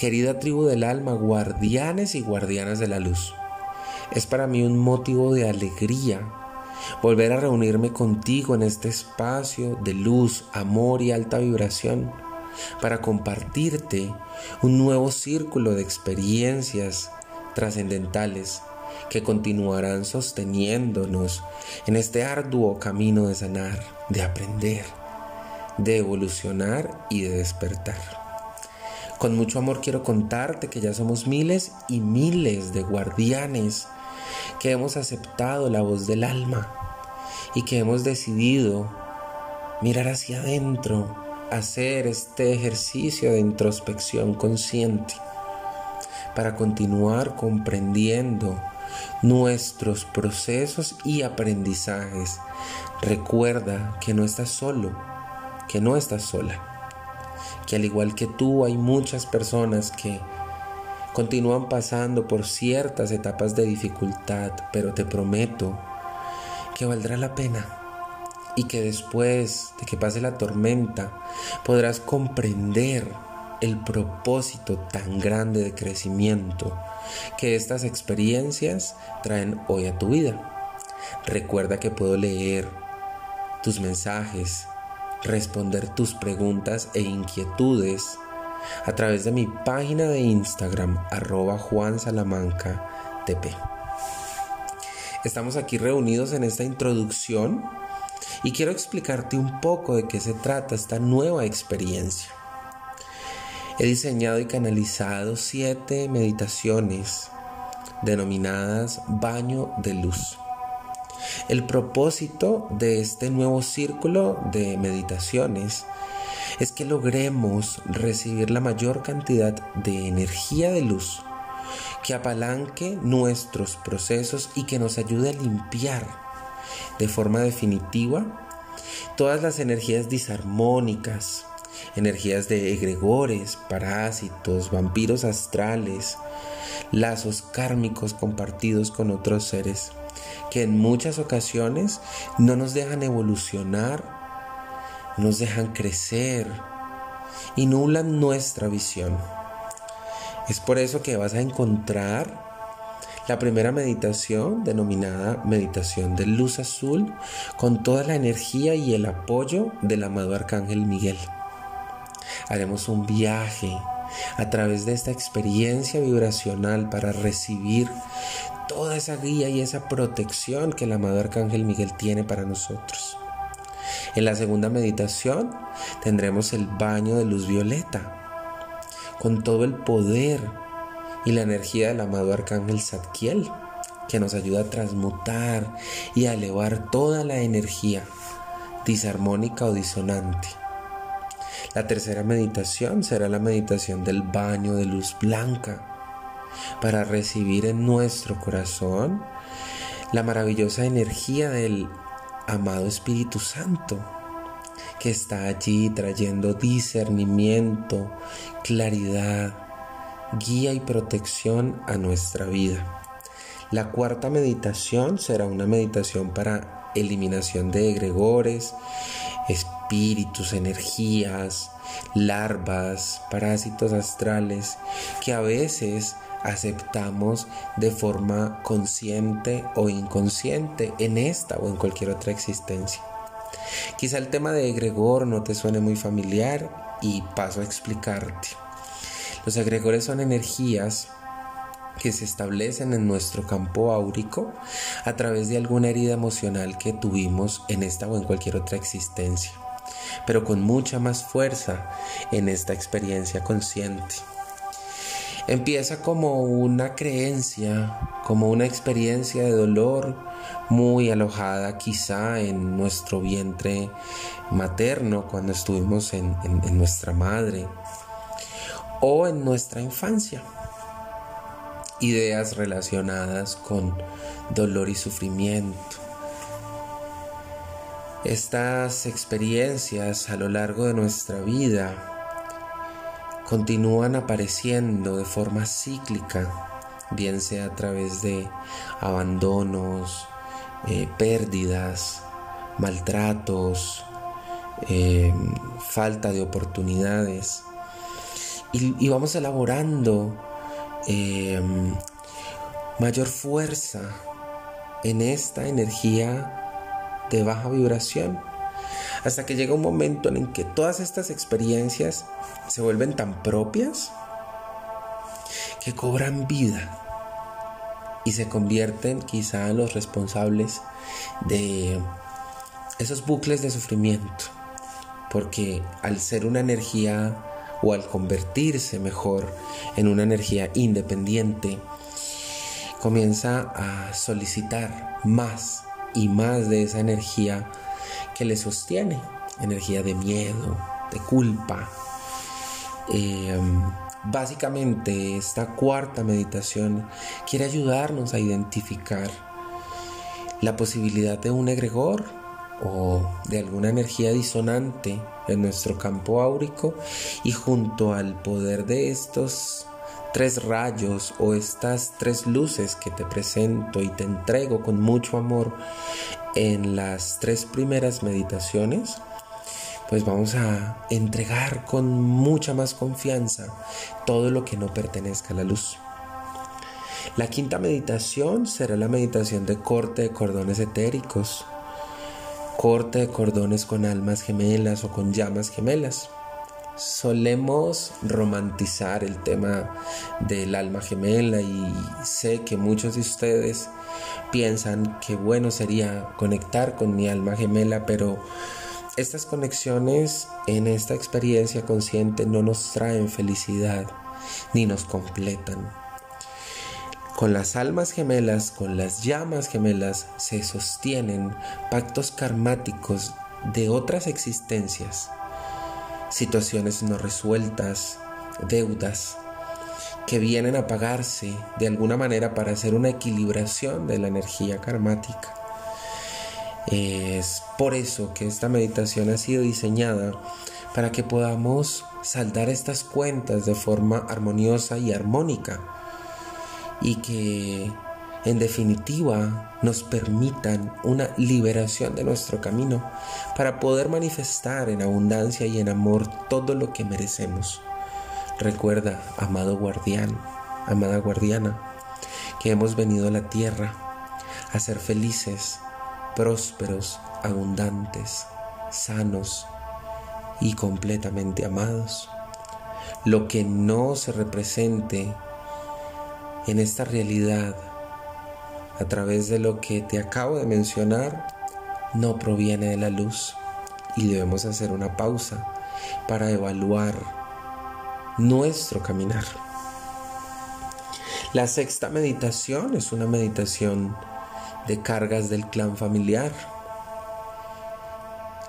Querida tribu del alma, guardianes y guardianas de la luz, es para mí un motivo de alegría volver a reunirme contigo en este espacio de luz, amor y alta vibración para compartirte un nuevo círculo de experiencias trascendentales que continuarán sosteniéndonos en este arduo camino de sanar, de aprender, de evolucionar y de despertar. Con mucho amor quiero contarte que ya somos miles y miles de guardianes que hemos aceptado la voz del alma y que hemos decidido mirar hacia adentro, hacer este ejercicio de introspección consciente para continuar comprendiendo nuestros procesos y aprendizajes. Recuerda que no estás solo, que no estás sola, que al igual que tú hay muchas personas que continúan pasando por ciertas etapas de dificultad, pero te prometo que valdrá la pena y que después de que pase la tormenta podrás comprender el propósito tan grande de crecimiento que estas experiencias traen hoy a tu vida. Recuerda que puedo leer tus mensajes, responder tus preguntas e inquietudes a través de mi página de Instagram arroba Juan Salamanca TP. Estamos aquí reunidos en esta introducción y quiero explicarte un poco de qué se trata esta nueva experiencia. He diseñado y canalizado siete meditaciones denominadas baño de luz. El propósito de este nuevo círculo de meditaciones es que logremos recibir la mayor cantidad de energía de luz que apalanque nuestros procesos y que nos ayude a limpiar de forma definitiva todas las energías disarmónicas, energías de egregores, parásitos, vampiros astrales, lazos kármicos compartidos con otros seres que en muchas ocasiones no nos dejan evolucionar, nos dejan crecer y nulan nuestra visión. Es por eso que vas a encontrar la primera meditación denominada meditación de luz azul con toda la energía y el apoyo del amado arcángel Miguel haremos un viaje a través de esta experiencia vibracional para recibir toda esa guía y esa protección que el amado Arcángel Miguel tiene para nosotros. En la segunda meditación tendremos el baño de luz violeta, con todo el poder y la energía del amado Arcángel Zadkiel, que nos ayuda a transmutar y a elevar toda la energía disarmónica o disonante la tercera meditación será la meditación del baño de luz blanca para recibir en nuestro corazón la maravillosa energía del amado Espíritu Santo que está allí trayendo discernimiento, claridad, guía y protección a nuestra vida. La cuarta meditación será una meditación para eliminación de egregores, espíritus, energías, larvas, parásitos astrales que a veces aceptamos de forma consciente o inconsciente en esta o en cualquier otra existencia. Quizá el tema de egregor no te suene muy familiar y paso a explicarte. Los egregores son energías que se establecen en nuestro campo áurico a través de alguna herida emocional que tuvimos en esta o en cualquier otra existencia, pero con mucha más fuerza en esta experiencia consciente. Empieza como una creencia, como una experiencia de dolor muy alojada quizá en nuestro vientre materno cuando estuvimos en, nuestra madre o en nuestra infancia ideas relacionadas con dolor y sufrimiento. Estas experiencias a lo largo de nuestra vida continúan apareciendo de forma cíclica, bien sea a través de abandonos, eh, pérdidas, maltratos, eh, falta de oportunidades. Y, vamos elaborando em, mayor fuerza en esta energía de baja vibración. Hasta que llega un momento en el que todas estas experiencias se vuelven tan propias que cobran vida y se convierten quizá en los responsables de esos bucles de sufrimiento. Porque al ser una energía o al convertirse mejor en una energía independiente, comienza a solicitar más y más de esa energía que le sostiene, energía de miedo, de culpa. Em, básicamente esta cuarta meditación quiere ayudarnos a identificar la posibilidad de un egregor o de alguna energía disonante en nuestro campo áurico y junto al poder de estos tres rayos o estas tres luces que te presento y te entrego con mucho amor en las tres primeras meditaciones, pues vamos a entregar con mucha más confianza todo lo que no pertenezca a la luz. La quinta meditación será la meditación de corte de cordones etéricos, corte de cordones con almas gemelas o con llamas gemelas solemos romantizar el tema del alma gemela y sé que muchos de ustedes piensan que bueno sería conectar con mi alma gemela, pero estas conexiones en esta experiencia consciente no nos traen felicidad ni nos completan. Con las almas gemelas, con las llamas gemelas, se sostienen pactos karmáticos de otras existencias situaciones no resueltas, deudas que vienen a pagarse de alguna manera para hacer una equilibración de la energía karmática. Es por eso que esta meditación ha sido diseñada para que podamos saldar estas cuentas de forma armoniosa y armónica y que en definitiva nos permitan una liberación de nuestro camino para poder manifestar en abundancia y en amor todo lo que merecemos. Recuerda, amado guardián, amada guardiana, que hemos venido a la tierra a ser felices, prósperos, abundantes, sanos y completamente amados. Lo que no se represente en esta realidad a través de lo que te acabo de mencionar no proviene de la luz. Y debemos hacer una pausa para evaluar nuestro caminar. La sexta meditación es una meditación de cargas del clan familiar,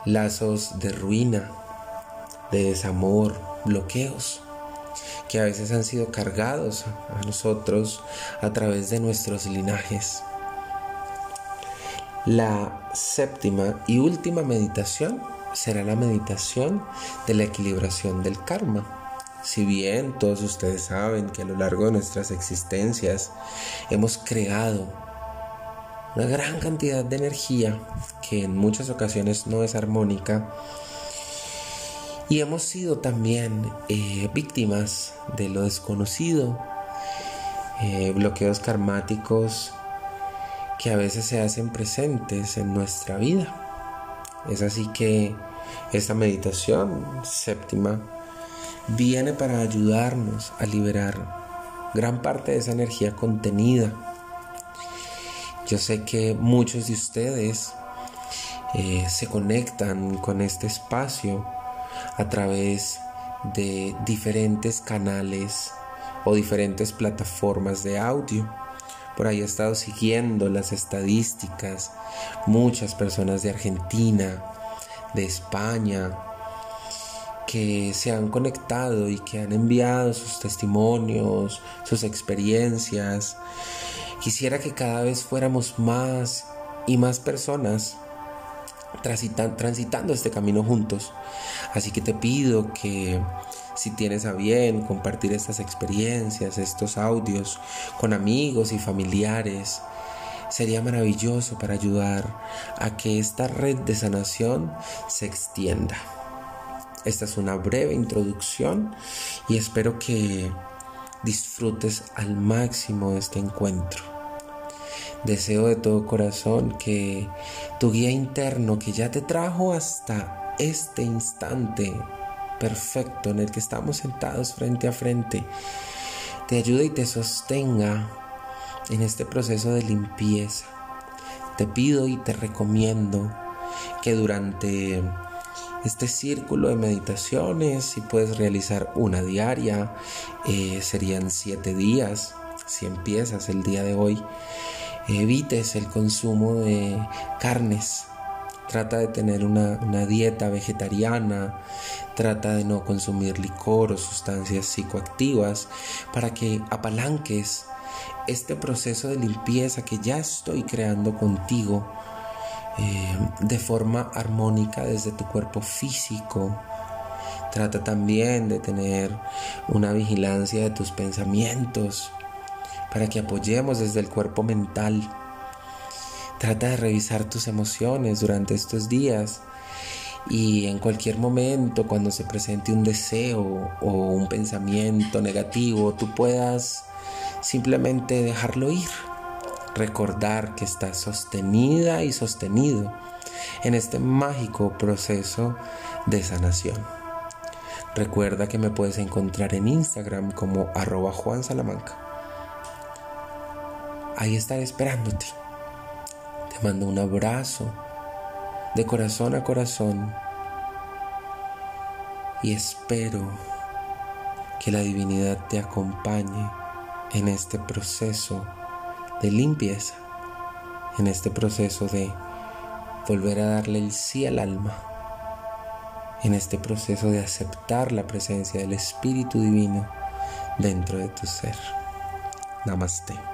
lazos de ruina, de desamor, bloqueos que a veces han sido cargados a nosotros a través de nuestros linajes. La séptima y última meditación será la meditación de la equilibración del karma. Si bien todos ustedes saben que a lo largo de nuestras existencias hemos creado una gran cantidad de energía que en muchas ocasiones no es armónica, y hemos sido también eh, víctimas de lo desconocido, eh, bloqueos karmáticos que a veces se hacen presentes en nuestra vida. Es así que esta meditación séptima viene para ayudarnos a liberar gran parte de esa energía contenida. Yo sé que muchos de ustedes eh, se conectan con este espacio a través de diferentes canales o diferentes plataformas de audio. Por ahí he estado siguiendo las estadísticas, muchas personas de Argentina, de España, que se han conectado y que han enviado sus testimonios, sus experiencias. Quisiera que cada vez fuéramos más y más personas transitando este camino juntos. Así que te pido que si tienes a bien compartir estas experiencias, estos audios con amigos y familiares, sería maravilloso para ayudar a que esta red de sanación se extienda. Esta es una breve introducción y espero que disfrutes al máximo este encuentro. Deseo de todo corazón que tu guía interno que ya te trajo hasta este instante perfecto en el que estamos sentados frente a frente, te ayude y te sostenga en este proceso de limpieza. Te pido y te recomiendo que durante este círculo de meditaciones, si puedes realizar una diaria, eh, serían siete días, si empiezas el día de hoy, evites el consumo de carnes. Trata de tener una, dieta vegetariana, trata de no consumir licor o sustancias psicoactivas para que apalanques este proceso de limpieza que ya estoy creando contigo eh, de forma armónica desde tu cuerpo físico. Trata también de tener una vigilancia de tus pensamientos para que apoyemos desde el cuerpo mental. Trata de revisar tus emociones durante estos días y en cualquier momento cuando se presente un deseo o un pensamiento negativo, tú puedas simplemente dejarlo ir recordar que estás sostenida y sostenido en este mágico proceso de sanación. Recuerda que me puedes encontrar en Instagram como arroba Juan Salamanca. Ahí estaré esperándote. Te mando un abrazo de corazón a corazón y espero que la divinidad te acompañe en este proceso de limpieza en este proceso de volver a darle el sí al alma, en este proceso de aceptar la presencia del Espíritu Divino dentro de tu ser. Namaste.